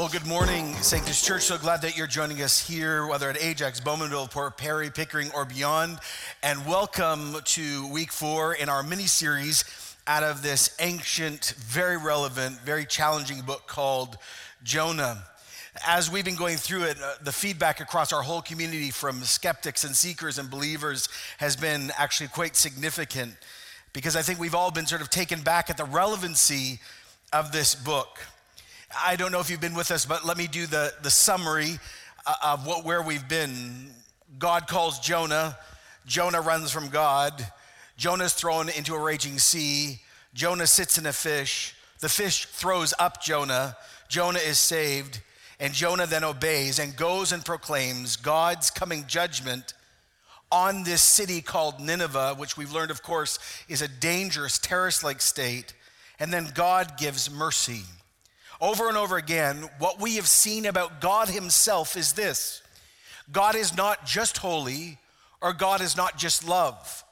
Well, good morning, Sanctus Church. So glad that you're joining us here, whether at Ajax, Bowmanville, Port Perry, Pickering, or beyond. And welcome to week four in our mini series out of this ancient, very relevant, very challenging book called Jonah. As we've been going through it, uh, the feedback across our whole community from skeptics and seekers and believers has been actually quite significant because I think we've all been sort of taken back at the relevancy of this book. I don't know if you've been with us, but let me do the, the summary uh, of what, where we've been. God calls Jonah. Jonah runs from God. Jonah's thrown into a raging sea. Jonah sits in a fish. The fish throws up Jonah. Jonah is saved. And Jonah then obeys and goes and proclaims God's coming judgment on this city called Nineveh, which we've learned, of course, is a dangerous terrorist like state. And then God gives mercy. Over and over again, what we have seen about God Himself is this God is not just holy, or God is not just love.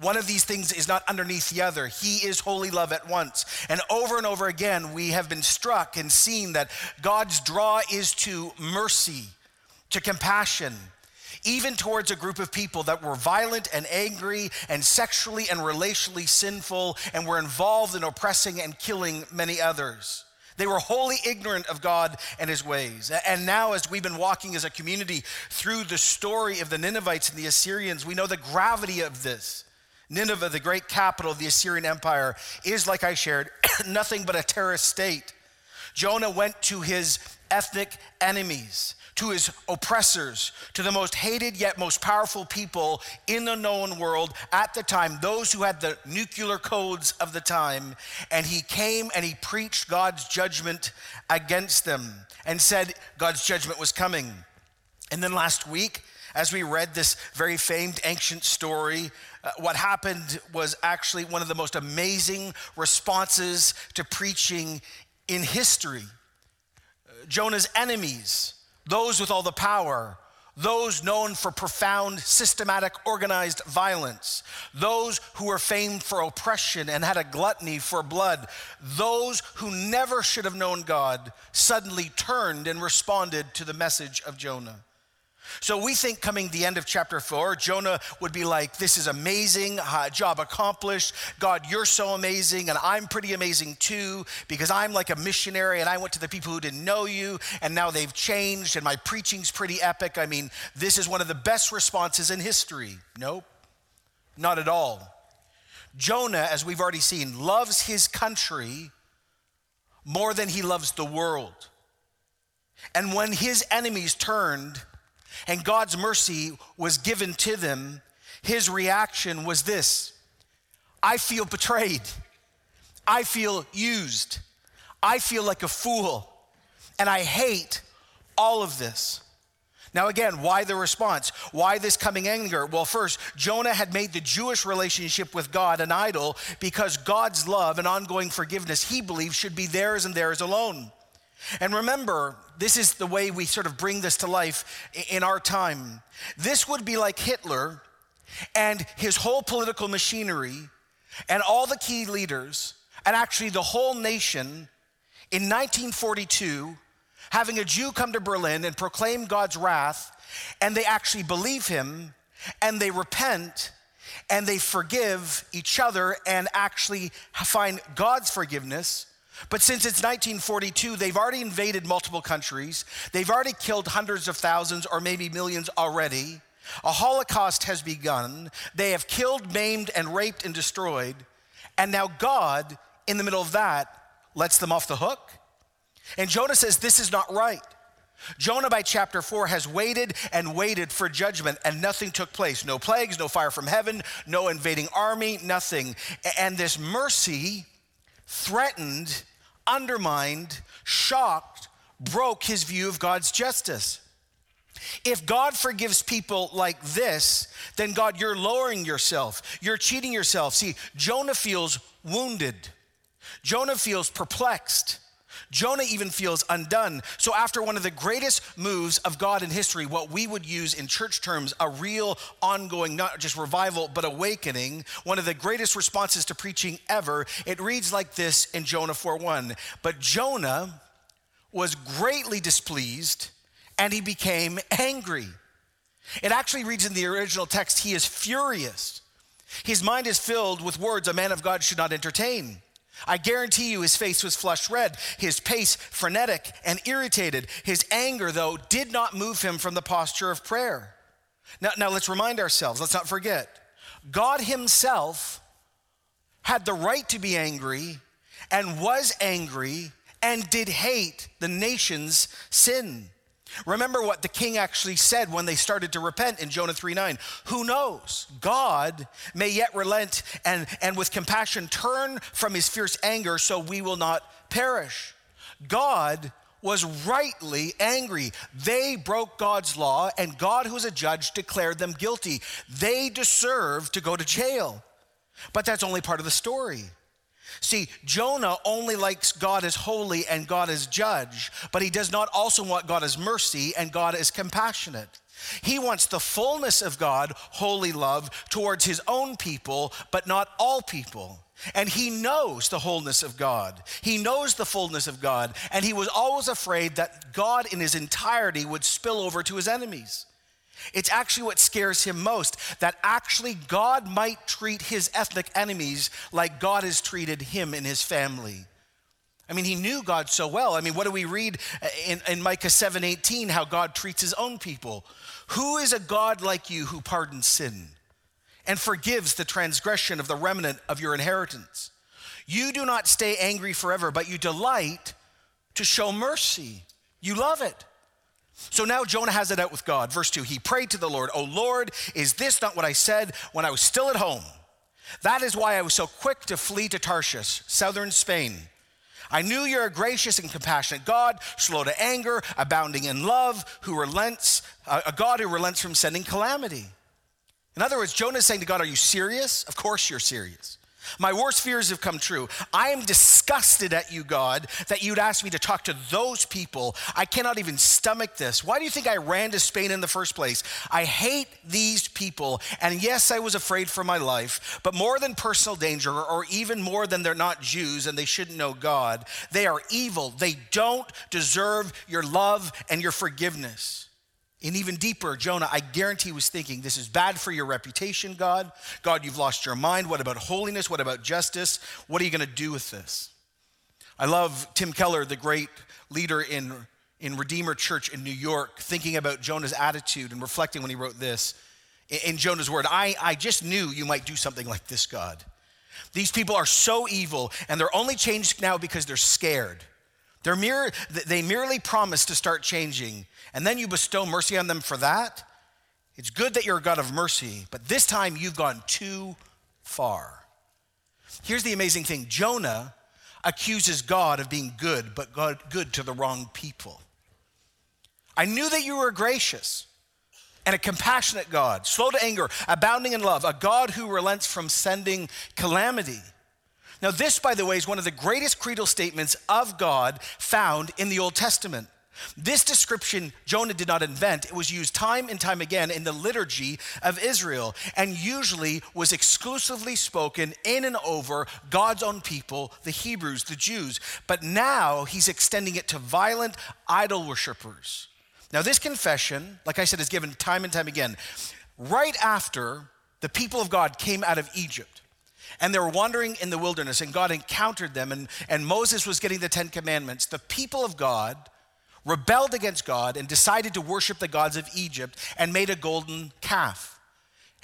One of these things is not underneath the other. He is holy love at once. And over and over again, we have been struck and seen that God's draw is to mercy, to compassion, even towards a group of people that were violent and angry and sexually and relationally sinful and were involved in oppressing and killing many others. They were wholly ignorant of God and his ways. And now, as we've been walking as a community through the story of the Ninevites and the Assyrians, we know the gravity of this. Nineveh, the great capital of the Assyrian Empire, is, like I shared, nothing but a terrorist state. Jonah went to his ethnic enemies to his oppressors, to the most hated yet most powerful people in the known world at the time, those who had the nuclear codes of the time. And he came and he preached God's judgment against them and said God's judgment was coming. And then last week, as we read this very famed ancient story, uh, what happened was actually one of the most amazing responses to preaching in history. Uh, Jonah's enemies those with all the power, those known for profound, systematic, organized violence, those who were famed for oppression and had a gluttony for blood, those who never should have known God suddenly turned and responded to the message of Jonah. So we think coming the end of chapter four, Jonah would be like, This is amazing, uh, job accomplished. God, you're so amazing, and I'm pretty amazing too, because I'm like a missionary and I went to the people who didn't know you, and now they've changed, and my preaching's pretty epic. I mean, this is one of the best responses in history. Nope, not at all. Jonah, as we've already seen, loves his country more than he loves the world. And when his enemies turned, and God's mercy was given to them, his reaction was this I feel betrayed. I feel used. I feel like a fool. And I hate all of this. Now, again, why the response? Why this coming anger? Well, first, Jonah had made the Jewish relationship with God an idol because God's love and ongoing forgiveness, he believed, should be theirs and theirs alone. And remember, this is the way we sort of bring this to life in our time. This would be like Hitler and his whole political machinery and all the key leaders, and actually the whole nation in 1942 having a Jew come to Berlin and proclaim God's wrath, and they actually believe him and they repent and they forgive each other and actually find God's forgiveness but since it's 1942, they've already invaded multiple countries. They've already killed hundreds of thousands or maybe millions already. A Holocaust has begun. They have killed, maimed, and raped and destroyed. And now God, in the middle of that, lets them off the hook. And Jonah says, This is not right. Jonah, by chapter four, has waited and waited for judgment, and nothing took place. No plagues, no fire from heaven, no invading army, nothing. And this mercy threatened, undermined, shocked, broke his view of God's justice. If God forgives people like this, then God, you're lowering yourself. You're cheating yourself. See, Jonah feels wounded. Jonah feels perplexed. Jonah even feels undone. So, after one of the greatest moves of God in history, what we would use in church terms, a real ongoing, not just revival, but awakening, one of the greatest responses to preaching ever, it reads like this in Jonah 4 1. But Jonah was greatly displeased and he became angry. It actually reads in the original text, he is furious. His mind is filled with words a man of God should not entertain. I guarantee you his face was flushed red, his pace frenetic and irritated. His anger, though, did not move him from the posture of prayer. Now, now let's remind ourselves, let's not forget. God himself had the right to be angry and was angry and did hate the nation's sin. Remember what the king actually said when they started to repent in Jonah 3 9. Who knows? God may yet relent and, and with compassion turn from his fierce anger so we will not perish. God was rightly angry. They broke God's law, and God, who is a judge, declared them guilty. They deserve to go to jail. But that's only part of the story. See, Jonah only likes God as holy and God as judge, but he does not also want God as mercy and God as compassionate. He wants the fullness of God, holy love, towards his own people, but not all people. And he knows the wholeness of God. He knows the fullness of God. And he was always afraid that God in his entirety would spill over to his enemies. It's actually what scares him most that actually God might treat his ethnic enemies like God has treated him and his family. I mean, he knew God so well. I mean, what do we read uh, in, in Micah 7 18, how God treats his own people? Who is a God like you who pardons sin and forgives the transgression of the remnant of your inheritance? You do not stay angry forever, but you delight to show mercy. You love it. So now Jonah has it out with God. Verse 2 He prayed to the Lord, Oh Lord, is this not what I said when I was still at home? That is why I was so quick to flee to Tarshish, southern Spain. I knew you're a gracious and compassionate God, slow to anger, abounding in love, who relents, a God who relents from sending calamity. In other words, Jonah is saying to God, Are you serious? Of course you're serious. My worst fears have come true. I am disgusted at you, God, that you'd ask me to talk to those people. I cannot even stomach this. Why do you think I ran to Spain in the first place? I hate these people. And yes, I was afraid for my life, but more than personal danger, or even more than they're not Jews and they shouldn't know God, they are evil. They don't deserve your love and your forgiveness. And even deeper, Jonah, I guarantee was thinking, this is bad for your reputation, God. God, you've lost your mind. What about holiness? What about justice? What are you going to do with this? I love Tim Keller, the great leader in, in Redeemer Church in New York, thinking about Jonah's attitude and reflecting when he wrote this. In Jonah's word, I, I just knew you might do something like this, God. These people are so evil, and they're only changed now because they're scared. They're mere, they merely promise to start changing, and then you bestow mercy on them for that. It's good that you're a God of mercy, but this time you've gone too far. Here's the amazing thing Jonah accuses God of being good, but God, good to the wrong people. I knew that you were gracious and a compassionate God, slow to anger, abounding in love, a God who relents from sending calamity. Now, this, by the way, is one of the greatest creedal statements of God found in the Old Testament. This description Jonah did not invent. It was used time and time again in the liturgy of Israel and usually was exclusively spoken in and over God's own people, the Hebrews, the Jews. But now he's extending it to violent idol worshippers. Now, this confession, like I said, is given time and time again right after the people of God came out of Egypt and they were wandering in the wilderness, and God encountered them, and, and Moses was getting the Ten Commandments. The people of God rebelled against God and decided to worship the gods of Egypt and made a golden calf.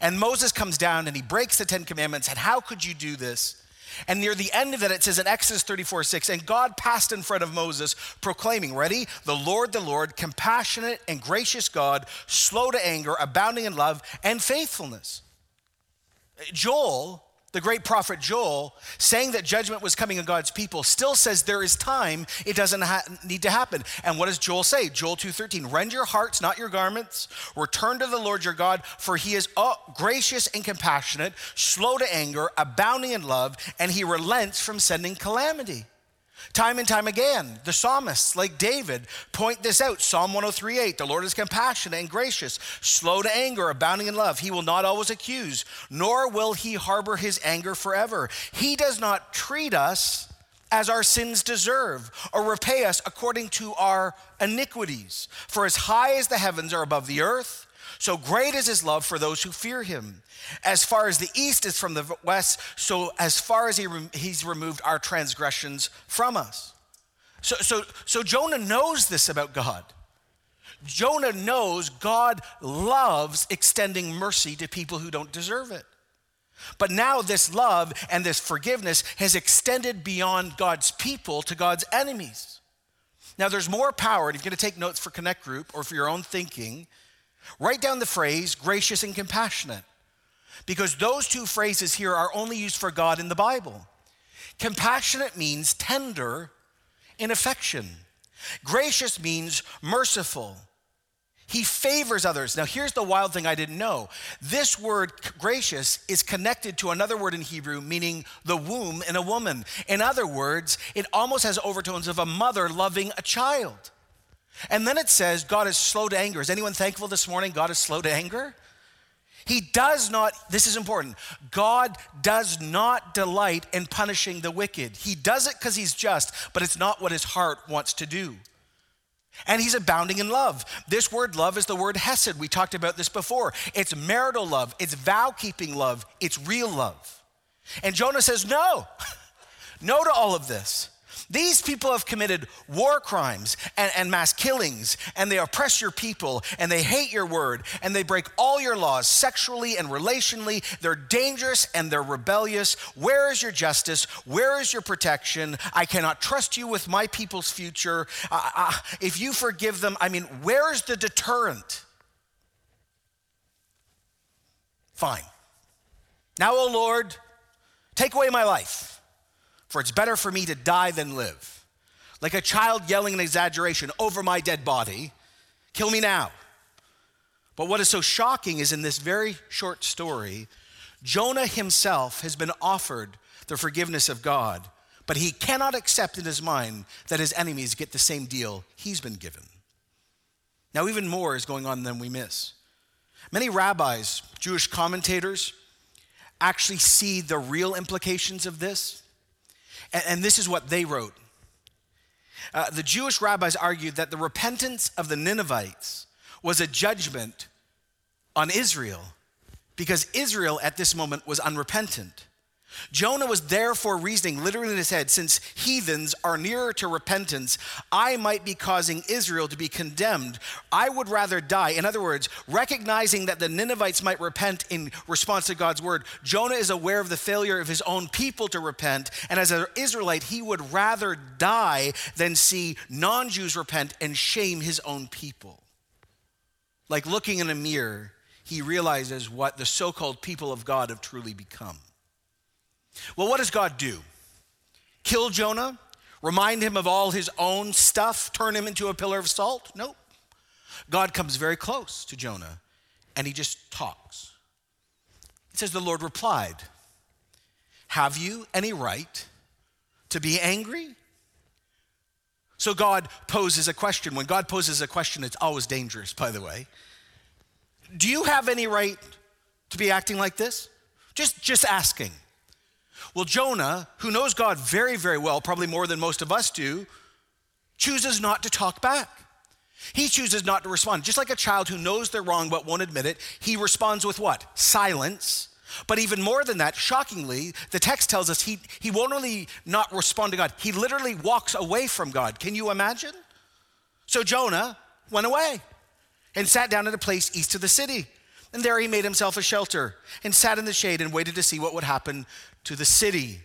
And Moses comes down and he breaks the Ten Commandments. And how could you do this? And near the end of it, it says in Exodus 34 6, and God passed in front of Moses, proclaiming, Ready? The Lord, the Lord, compassionate and gracious God, slow to anger, abounding in love and faithfulness. Joel the great prophet Joel, saying that judgment was coming on God's people, still says there is time, it doesn't ha- need to happen. And what does Joel say? Joel 2:13, "Rend your hearts, not your garments. Return to the Lord your God, for he is uh, gracious and compassionate, slow to anger, abounding in love, and he relents from sending calamity." Time and time again, the psalmists like David point this out. Psalm 103:8, the Lord is compassionate and gracious, slow to anger, abounding in love. He will not always accuse, nor will he harbor his anger forever. He does not treat us as our sins deserve, or repay us according to our iniquities. For as high as the heavens are above the earth, so great is his love for those who fear him. As far as the east is from the west, so as far as he he's removed our transgressions from us. So, so, so Jonah knows this about God. Jonah knows God loves extending mercy to people who don't deserve it. But now, this love and this forgiveness has extended beyond God's people to God's enemies. Now, there's more power, and if you're going to take notes for Connect Group or for your own thinking, write down the phrase gracious and compassionate, because those two phrases here are only used for God in the Bible. Compassionate means tender in affection, gracious means merciful. He favors others. Now, here's the wild thing I didn't know. This word gracious is connected to another word in Hebrew meaning the womb in a woman. In other words, it almost has overtones of a mother loving a child. And then it says God is slow to anger. Is anyone thankful this morning God is slow to anger? He does not, this is important, God does not delight in punishing the wicked. He does it because he's just, but it's not what his heart wants to do and he's abounding in love. This word love is the word hesed. We talked about this before. It's marital love, it's vow keeping love, it's real love. And Jonah says, No, no to all of this. These people have committed war crimes and, and, mass killings, and they oppress your people, and they hate your word, and they break all your laws sexually and relationally. They're dangerous and they're rebellious. Where is your justice? Where is your protection? I cannot trust you with my people's future. Uh, uh, if you forgive them, I mean, where's the deterrent? Fine. Now, O oh Lord, take away my life for it's better for me to die than live. Like a child yelling an exaggeration over my dead body, kill me now. But what is so shocking is in this very short story, Jonah himself has been offered the forgiveness of God, but he cannot accept in his mind that his enemies get the same deal he's been given. Now, even more is going on than we miss. Many rabbis, Jewish commentators, actually see the real implications of this. And, and this is what they wrote. Uh, the Jewish rabbis argued that the repentance of the Ninevites was a judgment on Israel because Israel at this moment was unrepentant. Jonah was therefore reasoning literally in his head since heathens are nearer to repentance, I might be causing Israel to be condemned. I would rather die. In other words, recognizing that the Ninevites might repent in response to God's word, Jonah is aware of the failure of his own people to repent. And as an Israelite, he would rather die than see non Jews repent and shame his own people. Like looking in a mirror, he realizes what the so called people of God have truly become. Well, what does God do? Kill Jonah? Remind him of all his own stuff? Turn him into a pillar of salt? Nope. God comes very close to Jonah and he just talks. It says, The Lord replied, Have you any right to be angry? So God poses a question. When God poses a question, it's always dangerous, by the way. Do you have any right to be acting like this? Just, just asking. Well, Jonah, who knows God very, very well, probably more than most of us do, chooses not to talk back. He chooses not to respond. Just like a child who knows they're wrong but won't admit it, he responds with what? Silence. But even more than that, shockingly, the text tells us he, he won't only not respond to God, he literally walks away from God. Can you imagine? So Jonah went away and sat down at a place east of the city. And there he made himself a shelter and sat in the shade and waited to see what would happen to the city.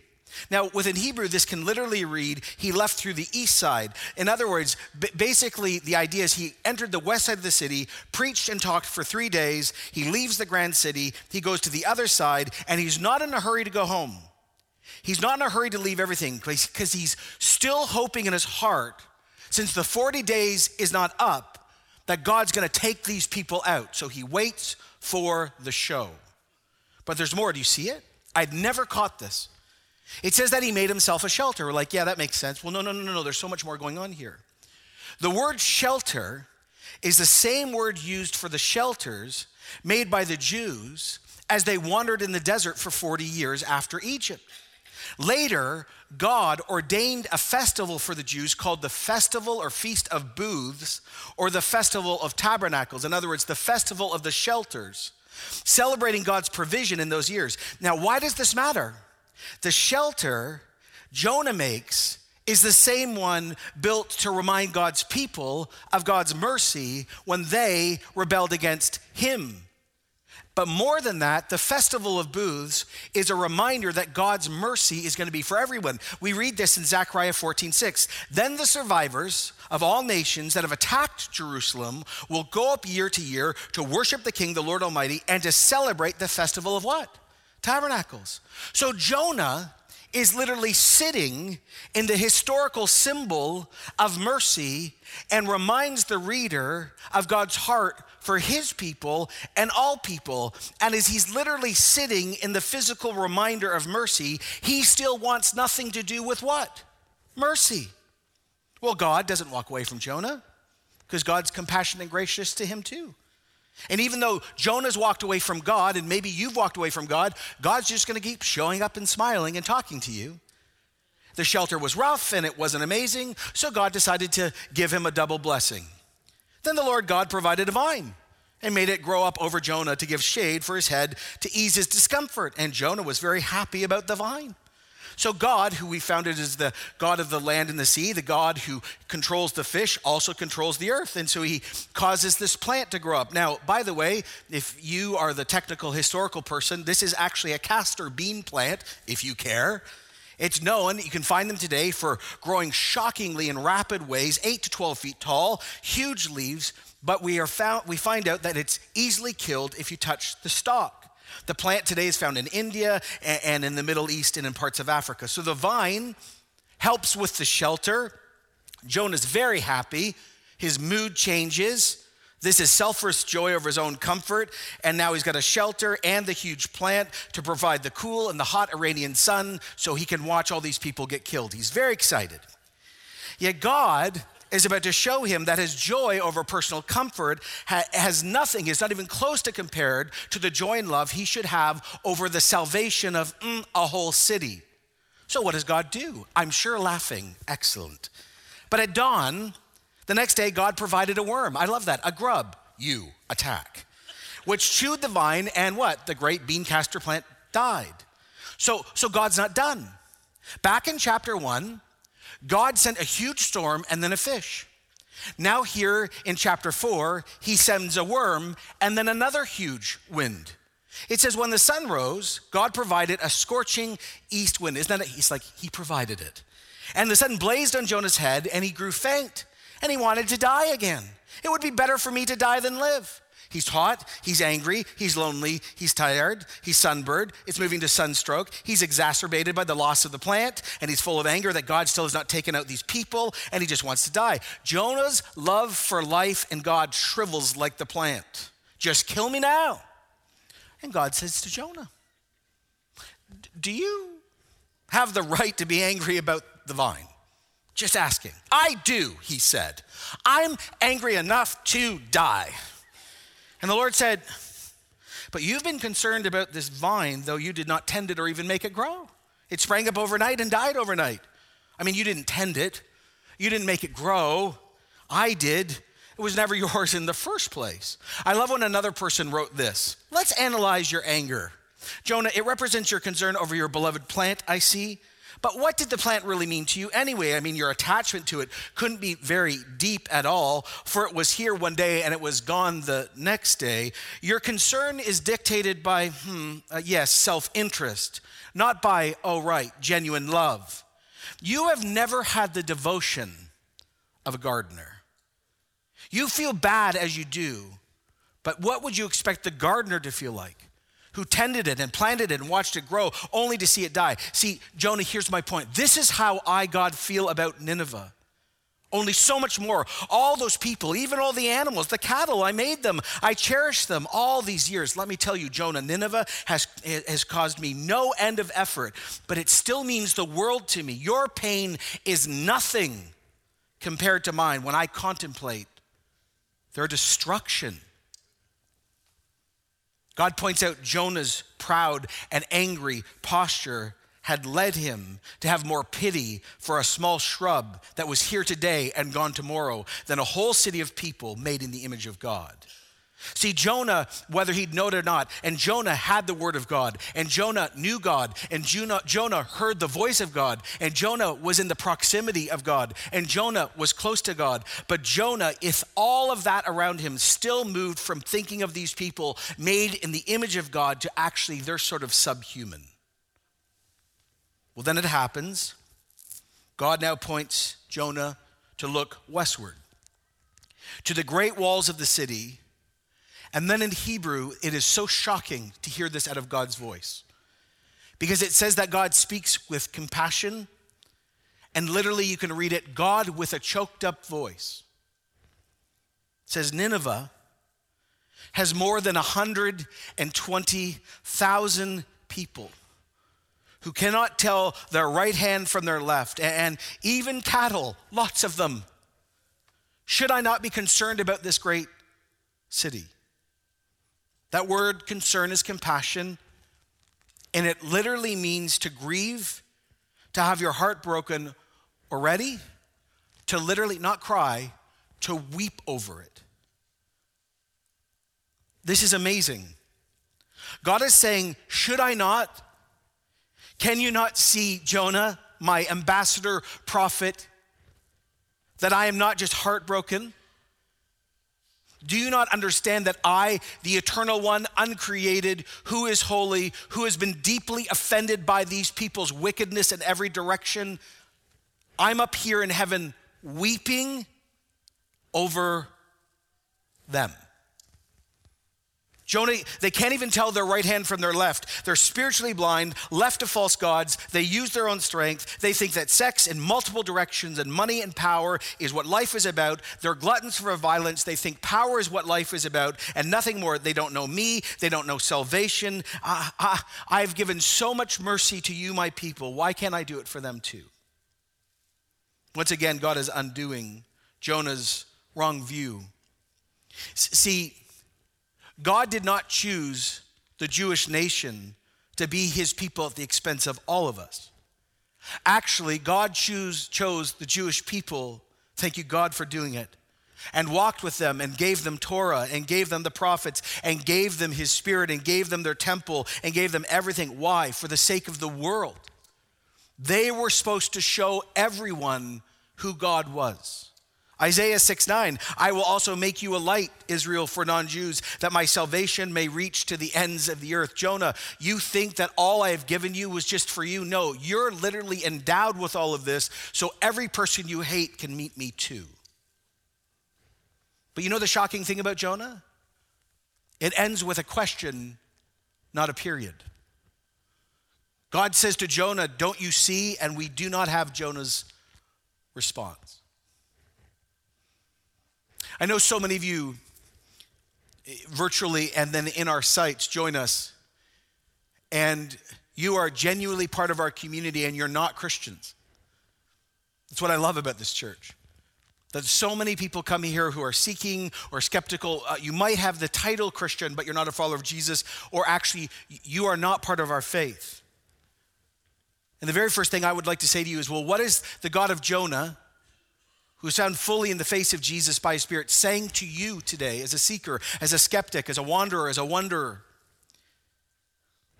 Now, within Hebrew, this can literally read, he left through the east side. In other words, basically, the idea is he entered the west side of the city, preached and talked for three days. He leaves the grand city, he goes to the other side, and he's not in a hurry to go home. He's not in a hurry to leave everything because he's still hoping in his heart, since the 40 days is not up, that God's going to take these people out. So he waits for the show. But there's more. Do you see it? I'd never caught this. It says that he made himself a shelter. We're like, yeah, that makes sense. Well, no, no, no, no, no. There's so much more going on here. The word shelter is the same word used for the shelters made by the Jews as they wandered in the desert for 40 years after Egypt. Later, God ordained a festival for the Jews called the Festival or Feast of Booths or the Festival of Tabernacles. In other words, the Festival of the Shelters, celebrating God's provision in those years. Now, why does this matter? The shelter Jonah makes is the same one built to remind God's people of God's mercy when they rebelled against him. But more than that, the Festival of Booths is a reminder that God's mercy is going to be for everyone. We read this in Zechariah 14 6. Then the survivors of all nations that have attacked Jerusalem will go up year to year to worship the King, the Lord Almighty, and to celebrate the festival of what? Tabernacles. So Jonah is literally sitting in the historical symbol of mercy and reminds the reader of God's heart for his people and all people. And as he's literally sitting in the physical reminder of mercy, he still wants nothing to do with what? Mercy. Well, God doesn't walk away from Jonah because God's compassionate and gracious to him too. And even though Jonah's walked away from God, and maybe you've walked away from God, God's just going to keep showing up and smiling and talking to you. The shelter was rough and it wasn't amazing, so God decided to give him a double blessing. Then the Lord God provided a vine and made it grow up over Jonah to give shade for his head to ease his discomfort. And Jonah was very happy about the vine. So, God, who we founded as the God of the land and the sea, the God who controls the fish, also controls the earth. And so he causes this plant to grow up. Now, by the way, if you are the technical historical person, this is actually a castor bean plant, if you care. It's known, you can find them today for growing shockingly in rapid ways, 8 to 12 feet tall, huge leaves, but we, are found, we find out that it's easily killed if you touch the stalk. The plant today is found in India and in the Middle East and in parts of Africa. So the vine helps with the shelter. Jonah's very happy. His mood changes. This is selfless joy over his own comfort. And now he's got a shelter and the huge plant to provide the cool and the hot Iranian sun so he can watch all these people get killed. He's very excited. Yet God is about to show him that his joy over personal comfort ha- has nothing, is not even close to compared to the joy and love he should have over the salvation of mm, a whole city. So, what does God do? I'm sure laughing. Excellent. But at dawn, the next day, God provided a worm. I love that. A grub. You attack. Which chewed the vine, and what? The great bean castor plant died. So, so God's not done. Back in chapter one, God sent a huge storm and then a fish. Now, here in chapter four, he sends a worm and then another huge wind. It says, when the sun rose, God provided a scorching east wind. Isn't that? He's like, he provided it. And the sun blazed on Jonah's head, and he grew faint, and he wanted to die again. It would be better for me to die than live. He's hot, he's angry, he's lonely, he's tired, he's sunburned, it's moving to sunstroke, he's exacerbated by the loss of the plant, and he's full of anger that God still has not taken out these people, and he just wants to die. Jonah's love for life and God shrivels like the plant. Just kill me now. And God says to Jonah, Do you have the right to be angry about the vine? Just asking. I do, he said. I'm angry enough to die. And the Lord said, But you've been concerned about this vine, though you did not tend it or even make it grow. It sprang up overnight and died overnight. I mean, you didn't tend it, you didn't make it grow. I did. It was never yours in the first place. I love when another person wrote this Let's analyze your anger. Jonah, it represents your concern over your beloved plant, I see. But what did the plant really mean to you anyway? I mean, your attachment to it couldn't be very deep at all, for it was here one day and it was gone the next day. Your concern is dictated by, hmm, uh, yes, self interest, not by, oh, right, genuine love. You have never had the devotion of a gardener. You feel bad as you do, but what would you expect the gardener to feel like? Who tended it and planted it and watched it grow only to see it die. See, Jonah, here's my point. This is how I, God, feel about Nineveh. Only so much more. All those people, even all the animals, the cattle, I made them. I cherished them all these years. Let me tell you, Jonah, Nineveh has, has caused me no end of effort, but it still means the world to me. Your pain is nothing compared to mine when I contemplate their destruction. God points out Jonah's proud and angry posture had led him to have more pity for a small shrub that was here today and gone tomorrow than a whole city of people made in the image of God. See, Jonah, whether he'd known it or not, and Jonah had the word of God, and Jonah knew God, and Jonah, Jonah heard the voice of God, and Jonah was in the proximity of God, and Jonah was close to God. But Jonah, if all of that around him still moved from thinking of these people made in the image of God to actually they're sort of subhuman. Well, then it happens. God now points Jonah to look westward to the great walls of the city and then in Hebrew, it is so shocking to hear this out of God's voice because it says that God speaks with compassion, and literally you can read it God with a choked up voice. It says Nineveh has more than 120,000 people who cannot tell their right hand from their left, and even cattle, lots of them. Should I not be concerned about this great city? That word concern is compassion, and it literally means to grieve, to have your heart broken already, to literally not cry, to weep over it. This is amazing. God is saying, Should I not? Can you not see Jonah, my ambassador prophet, that I am not just heartbroken? Do you not understand that I, the eternal one, uncreated, who is holy, who has been deeply offended by these people's wickedness in every direction, I'm up here in heaven weeping over them? Jonah, they can't even tell their right hand from their left. They're spiritually blind, left to false gods. They use their own strength. They think that sex in multiple directions and money and power is what life is about. They're gluttons for violence. They think power is what life is about and nothing more. They don't know me. They don't know salvation. I, I've given so much mercy to you, my people. Why can't I do it for them too? Once again, God is undoing Jonah's wrong view. See, God did not choose the Jewish nation to be his people at the expense of all of us. Actually, God choose, chose the Jewish people, thank you, God, for doing it, and walked with them and gave them Torah and gave them the prophets and gave them his spirit and gave them their temple and gave them everything. Why? For the sake of the world. They were supposed to show everyone who God was. Isaiah 6 9, I will also make you a light, Israel, for non Jews, that my salvation may reach to the ends of the earth. Jonah, you think that all I have given you was just for you? No, you're literally endowed with all of this, so every person you hate can meet me too. But you know the shocking thing about Jonah? It ends with a question, not a period. God says to Jonah, Don't you see? And we do not have Jonah's response. I know so many of you virtually and then in our sites join us, and you are genuinely part of our community and you're not Christians. That's what I love about this church. That so many people come here who are seeking or skeptical. Uh, you might have the title Christian, but you're not a follower of Jesus, or actually, you are not part of our faith. And the very first thing I would like to say to you is well, what is the God of Jonah who's found fully in the face of Jesus by his Spirit, saying to you today, as a seeker, as a skeptic, as a wanderer, as a wanderer,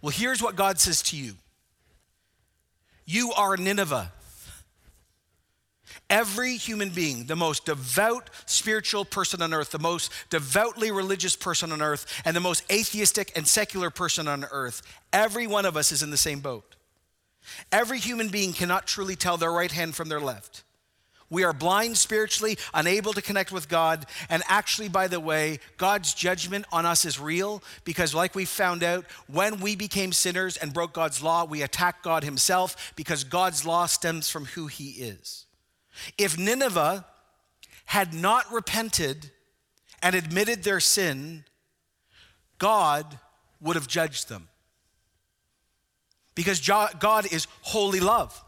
well, here's what God says to you You are Nineveh. Every human being, the most devout spiritual person on earth, the most devoutly religious person on earth, and the most atheistic and secular person on earth, every one of us is in the same boat. Every human being cannot truly tell their right hand from their left. We are blind spiritually, unable to connect with God. And actually, by the way, God's judgment on us is real because, like we found out, when we became sinners and broke God's law, we attacked God Himself because God's law stems from who He is. If Nineveh had not repented and admitted their sin, God would have judged them. Because God is holy love.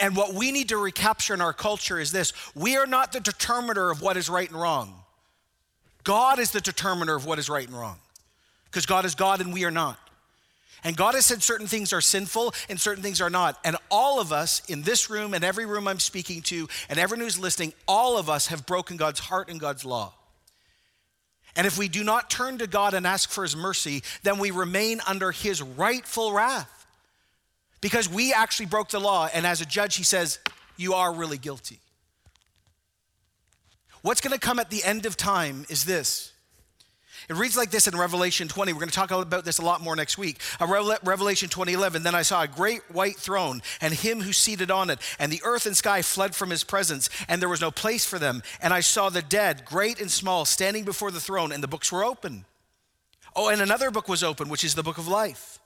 And what we need to recapture in our culture is this we are not the determiner of what is right and wrong. God is the determiner of what is right and wrong because God is God and we are not. And God has said certain things are sinful and certain things are not. And all of us in this room and every room I'm speaking to and everyone who's listening, all of us have broken God's heart and God's law. And if we do not turn to God and ask for his mercy, then we remain under his rightful wrath. Because we actually broke the law. And as a judge, he says, You are really guilty. What's going to come at the end of time is this it reads like this in Revelation 20. We're going to talk about this a lot more next week. Revelation 20:11. Then I saw a great white throne and him who seated on it, and the earth and sky fled from his presence, and there was no place for them. And I saw the dead, great and small, standing before the throne, and the books were open. Oh, and another book was open, which is the book of life.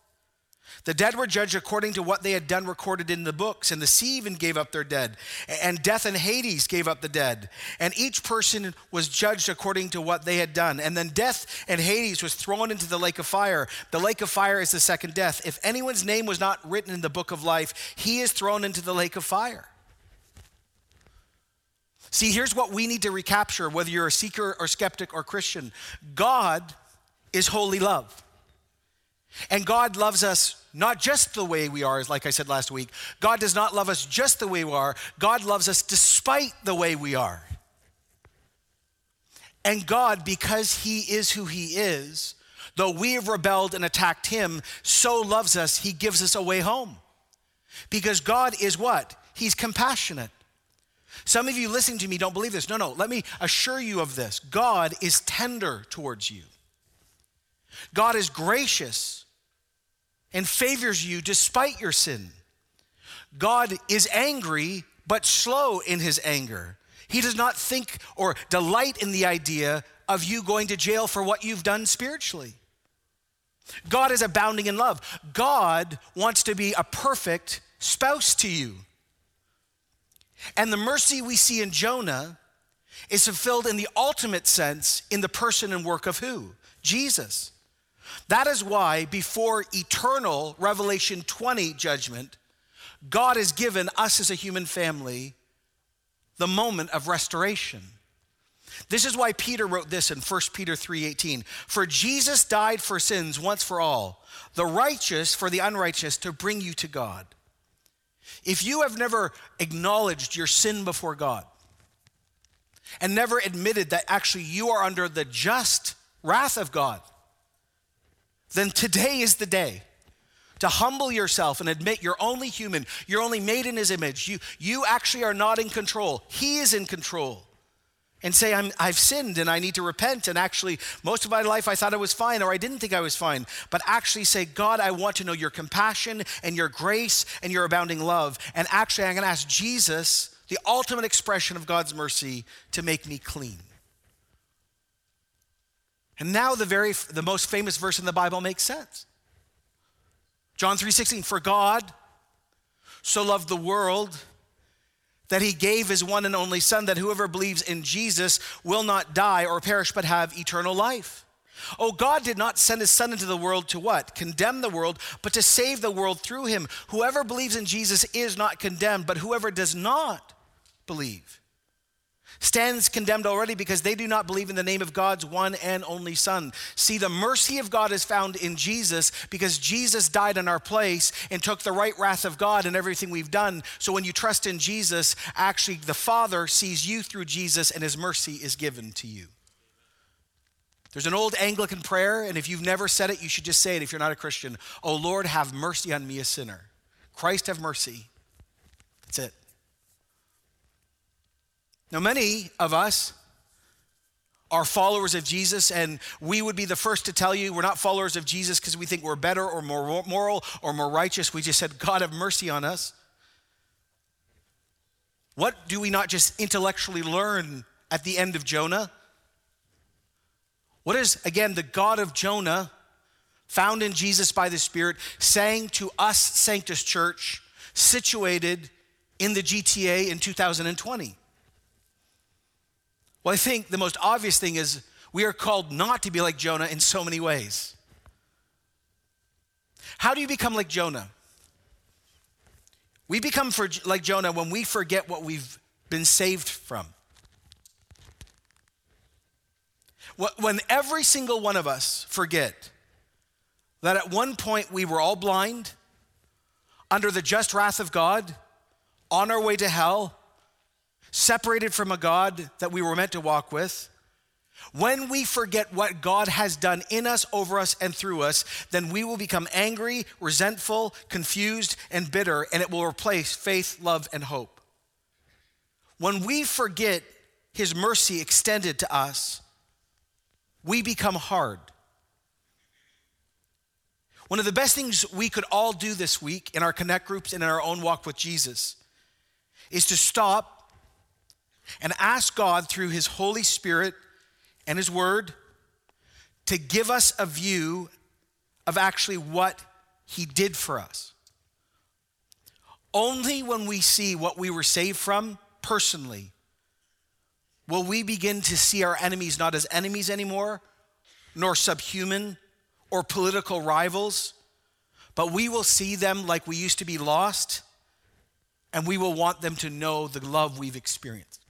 The dead were judged according to what they had done recorded in the books, and the sea even gave up their dead, and death and Hades gave up the dead, and each person was judged according to what they had done. And then death and Hades was thrown into the lake of fire. The lake of fire is the second death. If anyone's name was not written in the book of life, he is thrown into the lake of fire. See, here's what we need to recapture, whether you're a seeker or skeptic or Christian God is holy love. And God loves us not just the way we are, like I said last week. God does not love us just the way we are, God loves us despite the way we are. And God, because He is who He is, though we have rebelled and attacked Him, so loves us, He gives us a way home. Because God is what? He's compassionate. Some of you listening to me don't believe this. No, no, let me assure you of this God is tender towards you, God is gracious and favors you despite your sin. God is angry, but slow in his anger. He does not think or delight in the idea of you going to jail for what you've done spiritually. God is abounding in love. God wants to be a perfect spouse to you. And the mercy we see in Jonah is fulfilled in the ultimate sense in the person and work of who? Jesus. That is why, before eternal Revelation 20 judgment, God has given us as a human family the moment of restoration. This is why Peter wrote this in 1 Peter 3:18. For Jesus died for sins once for all, the righteous for the unrighteous to bring you to God. If you have never acknowledged your sin before God and never admitted that actually you are under the just wrath of God, then today is the day to humble yourself and admit you're only human, you're only made in his image. You, you actually are not in control, he is in control. And say, i have sinned and I need to repent. And actually, most of my life I thought I was fine or I didn't think I was fine. But actually, say, God, I want to know your compassion and your grace and your abounding love. And actually, I'm going to ask Jesus, the ultimate expression of God's mercy, to make me clean. And now the very the most famous verse in the Bible makes sense. John 3:16 for God so loved the world that he gave his one and only son that whoever believes in Jesus will not die or perish but have eternal life. Oh, God did not send his son into the world to what? Condemn the world, but to save the world through him. Whoever believes in Jesus is not condemned, but whoever does not believe stands condemned already because they do not believe in the name of God's one and only Son. See, the mercy of God is found in Jesus because Jesus died in our place and took the right wrath of God and everything we've done. So when you trust in Jesus, actually the Father sees you through Jesus and his mercy is given to you. There's an old Anglican prayer, and if you've never said it, you should just say it if you're not a Christian. Oh Lord, have mercy on me, a sinner. Christ, have mercy. That's it. Now, many of us are followers of Jesus, and we would be the first to tell you we're not followers of Jesus because we think we're better or more moral or more righteous. We just said, God, have mercy on us. What do we not just intellectually learn at the end of Jonah? What is, again, the God of Jonah, found in Jesus by the Spirit, saying to us, Sanctus Church, situated in the GTA in 2020? Well, I think the most obvious thing is we are called not to be like Jonah in so many ways. How do you become like Jonah? We become for, like Jonah when we forget what we've been saved from. When every single one of us forget that at one point we were all blind, under the just wrath of God, on our way to hell, separated from a God that we were meant to walk with. When we forget what God has done in us, over us, and through us, then we will become angry, resentful, confused, and bitter, and it will replace faith, love, and hope. When we forget His mercy extended to us, we become hard. One of the best things we could all do this week in our connect groups and in our own walk with Jesus is to stop and ask God through His Holy Spirit and His Word to give us a view of actually what He did for us. Only when we see what we were saved from personally will we begin to see our enemies not as enemies anymore, nor subhuman or political rivals, but we will see them like we used to be lost, and we will want them to know the love we've experienced.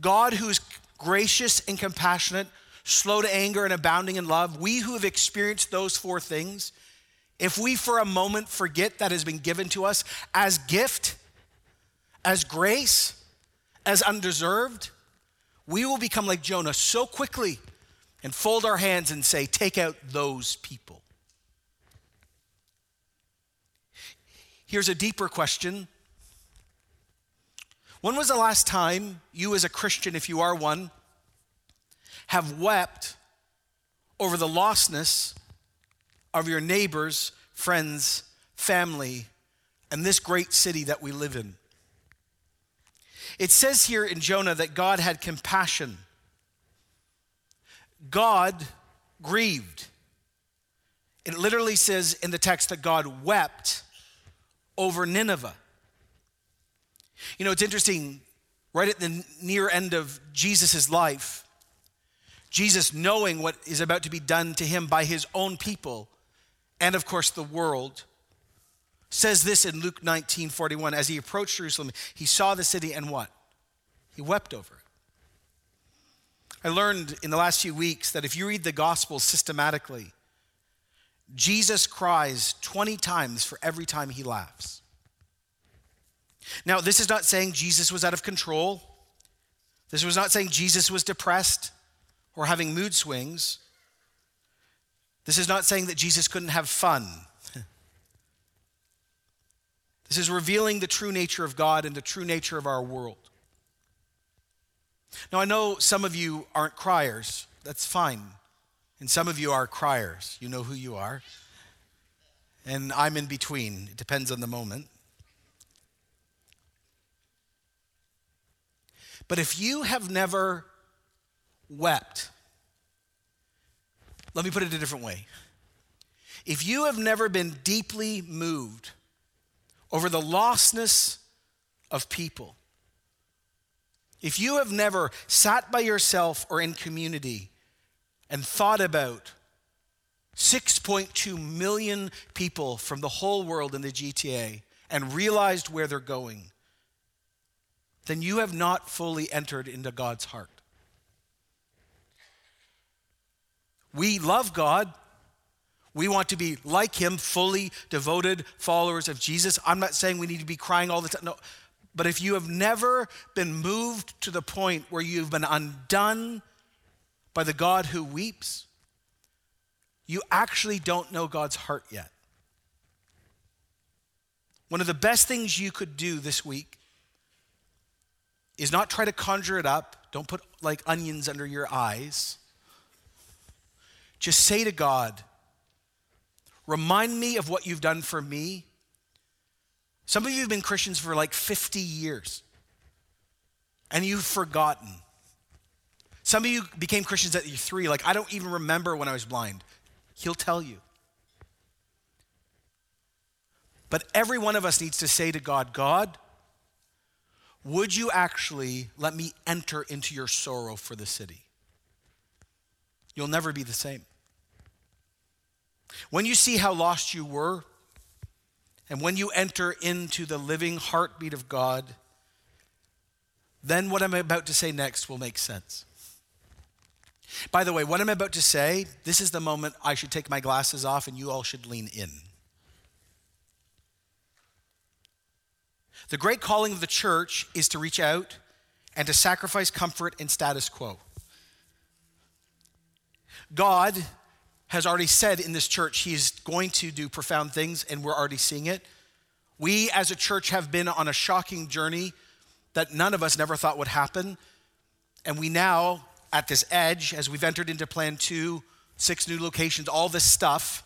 God, who's gracious and compassionate, slow to anger and abounding in love, we who have experienced those four things, if we for a moment forget that has been given to us as gift, as grace, as undeserved, we will become like Jonah so quickly and fold our hands and say, Take out those people. Here's a deeper question When was the last time you, as a Christian, if you are one, have wept over the lostness of your neighbors, friends, family, and this great city that we live in? It says here in Jonah that God had compassion. God grieved. It literally says in the text that God wept over Nineveh. You know, it's interesting, right at the near end of Jesus' life, Jesus, knowing what is about to be done to him by his own people and, of course, the world, says this in Luke 19 41. As he approached Jerusalem, he saw the city and what? He wept over it. I learned in the last few weeks that if you read the Gospels systematically, Jesus cries 20 times for every time he laughs. Now, this is not saying Jesus was out of control. This was not saying Jesus was depressed or having mood swings. This is not saying that Jesus couldn't have fun. this is revealing the true nature of God and the true nature of our world. Now, I know some of you aren't criers. That's fine. And some of you are criers. You know who you are. And I'm in between. It depends on the moment. But if you have never wept, let me put it a different way. If you have never been deeply moved over the lostness of people, if you have never sat by yourself or in community and thought about 6.2 million people from the whole world in the GTA and realized where they're going, then you have not fully entered into God's heart. We love God. We want to be like Him, fully devoted followers of Jesus. I'm not saying we need to be crying all the time. No, but if you have never been moved to the point where you've been undone by the God who weeps, you actually don't know God's heart yet. One of the best things you could do this week is not try to conjure it up. Don't put like onions under your eyes. Just say to God, remind me of what you've done for me some of you have been Christians for like 50 years and you've forgotten. Some of you became Christians at three, like, I don't even remember when I was blind. He'll tell you. But every one of us needs to say to God, God, would you actually let me enter into your sorrow for the city? You'll never be the same. When you see how lost you were, and when you enter into the living heartbeat of God, then what I'm about to say next will make sense. By the way, what I'm about to say, this is the moment I should take my glasses off and you all should lean in. The great calling of the church is to reach out and to sacrifice comfort and status quo. God has already said in this church he is going to do profound things, and we're already seeing it. We as a church have been on a shocking journey that none of us never thought would happen. And we now, at this edge, as we've entered into plan two, six new locations, all this stuff,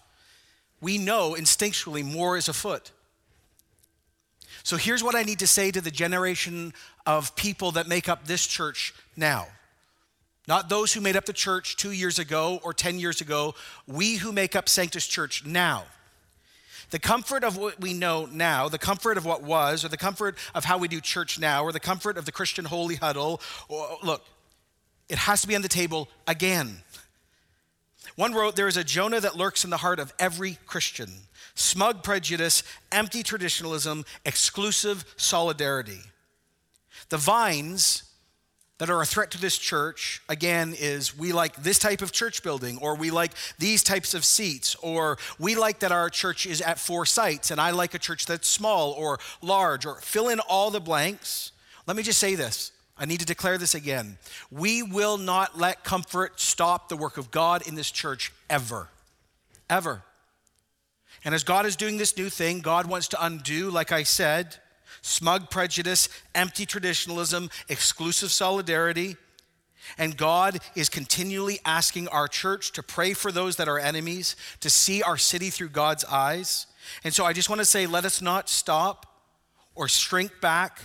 we know instinctually more is afoot. So here's what I need to say to the generation of people that make up this church now. Not those who made up the church two years ago or 10 years ago, we who make up Sanctus Church now. The comfort of what we know now, the comfort of what was, or the comfort of how we do church now, or the comfort of the Christian holy huddle, or, look, it has to be on the table again. One wrote, There is a Jonah that lurks in the heart of every Christian smug prejudice, empty traditionalism, exclusive solidarity. The vines that are a threat to this church, again, is we like this type of church building, or we like these types of seats, or we like that our church is at four sites, and I like a church that's small or large, or fill in all the blanks. Let me just say this. I need to declare this again. We will not let comfort stop the work of God in this church ever. Ever. And as God is doing this new thing, God wants to undo, like I said, smug prejudice, empty traditionalism, exclusive solidarity. And God is continually asking our church to pray for those that are enemies, to see our city through God's eyes. And so I just want to say, let us not stop or shrink back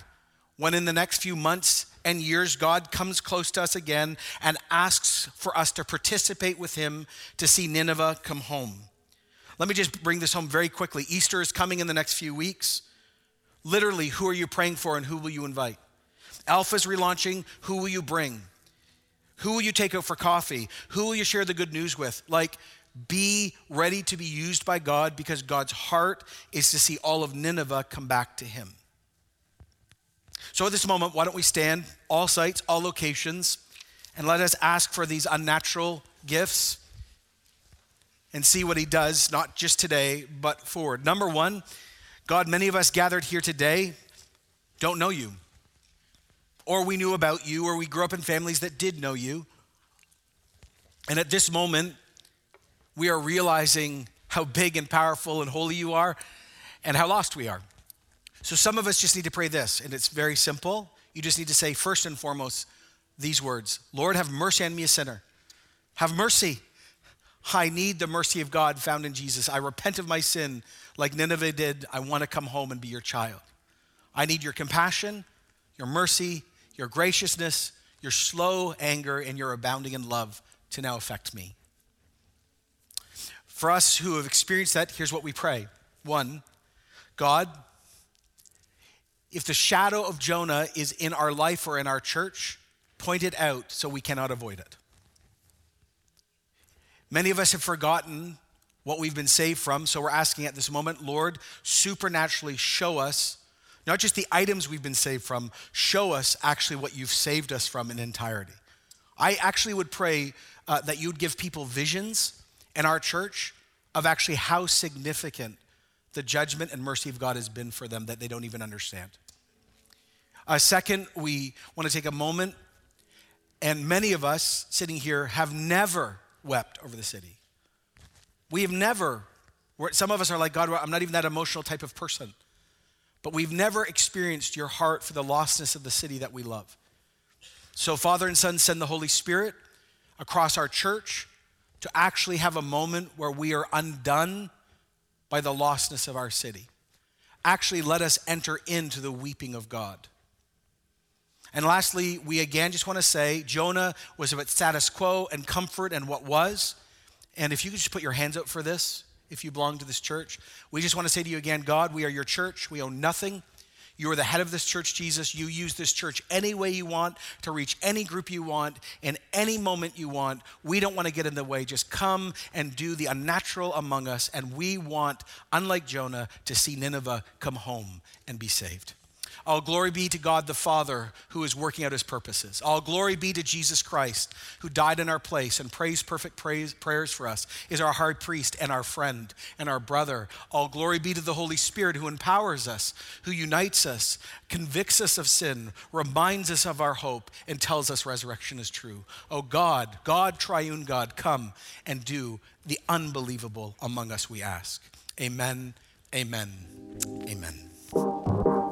when in the next few months and years God comes close to us again and asks for us to participate with Him to see Nineveh come home. Let me just bring this home very quickly. Easter is coming in the next few weeks. Literally, who are you praying for and who will you invite? Alpha's relaunching, who will you bring? Who will you take out for coffee? Who will you share the good news with? Like, be ready to be used by God because God's heart is to see all of Nineveh come back to Him. So, at this moment, why don't we stand, all sites, all locations, and let us ask for these unnatural gifts and see what He does, not just today, but forward. Number one, God, many of us gathered here today don't know you. Or we knew about you, or we grew up in families that did know you. And at this moment, we are realizing how big and powerful and holy you are and how lost we are. So some of us just need to pray this, and it's very simple. You just need to say, first and foremost, these words Lord, have mercy on me, a sinner. Have mercy. I need the mercy of God found in Jesus. I repent of my sin like Nineveh did. I want to come home and be your child. I need your compassion, your mercy, your graciousness, your slow anger, and your abounding in love to now affect me. For us who have experienced that, here's what we pray. One, God, if the shadow of Jonah is in our life or in our church, point it out so we cannot avoid it. Many of us have forgotten what we've been saved from, so we're asking at this moment, Lord, supernaturally show us not just the items we've been saved from, show us actually what you've saved us from in entirety. I actually would pray uh, that you would give people visions in our church of actually how significant the judgment and mercy of God has been for them that they don't even understand. Uh, second, we want to take a moment, and many of us sitting here have never wept over the city. We have never, some of us are like, God, I'm not even that emotional type of person. But we've never experienced your heart for the lostness of the city that we love. So, Father and Son, send the Holy Spirit across our church to actually have a moment where we are undone by the lostness of our city. Actually, let us enter into the weeping of God. And lastly, we again just want to say Jonah was about status quo and comfort and what was. And if you could just put your hands up for this, if you belong to this church, we just want to say to you again God, we are your church. We own nothing. You are the head of this church, Jesus. You use this church any way you want to reach any group you want in any moment you want. We don't want to get in the way. Just come and do the unnatural among us. And we want, unlike Jonah, to see Nineveh come home and be saved. All glory be to God the Father who is working out his purposes. All glory be to Jesus Christ who died in our place and prays perfect praise, prayers for us, is our high priest and our friend and our brother. All glory be to the Holy Spirit who empowers us, who unites us, convicts us of sin, reminds us of our hope, and tells us resurrection is true. Oh God, God, triune God, come and do the unbelievable among us, we ask. Amen, amen, amen.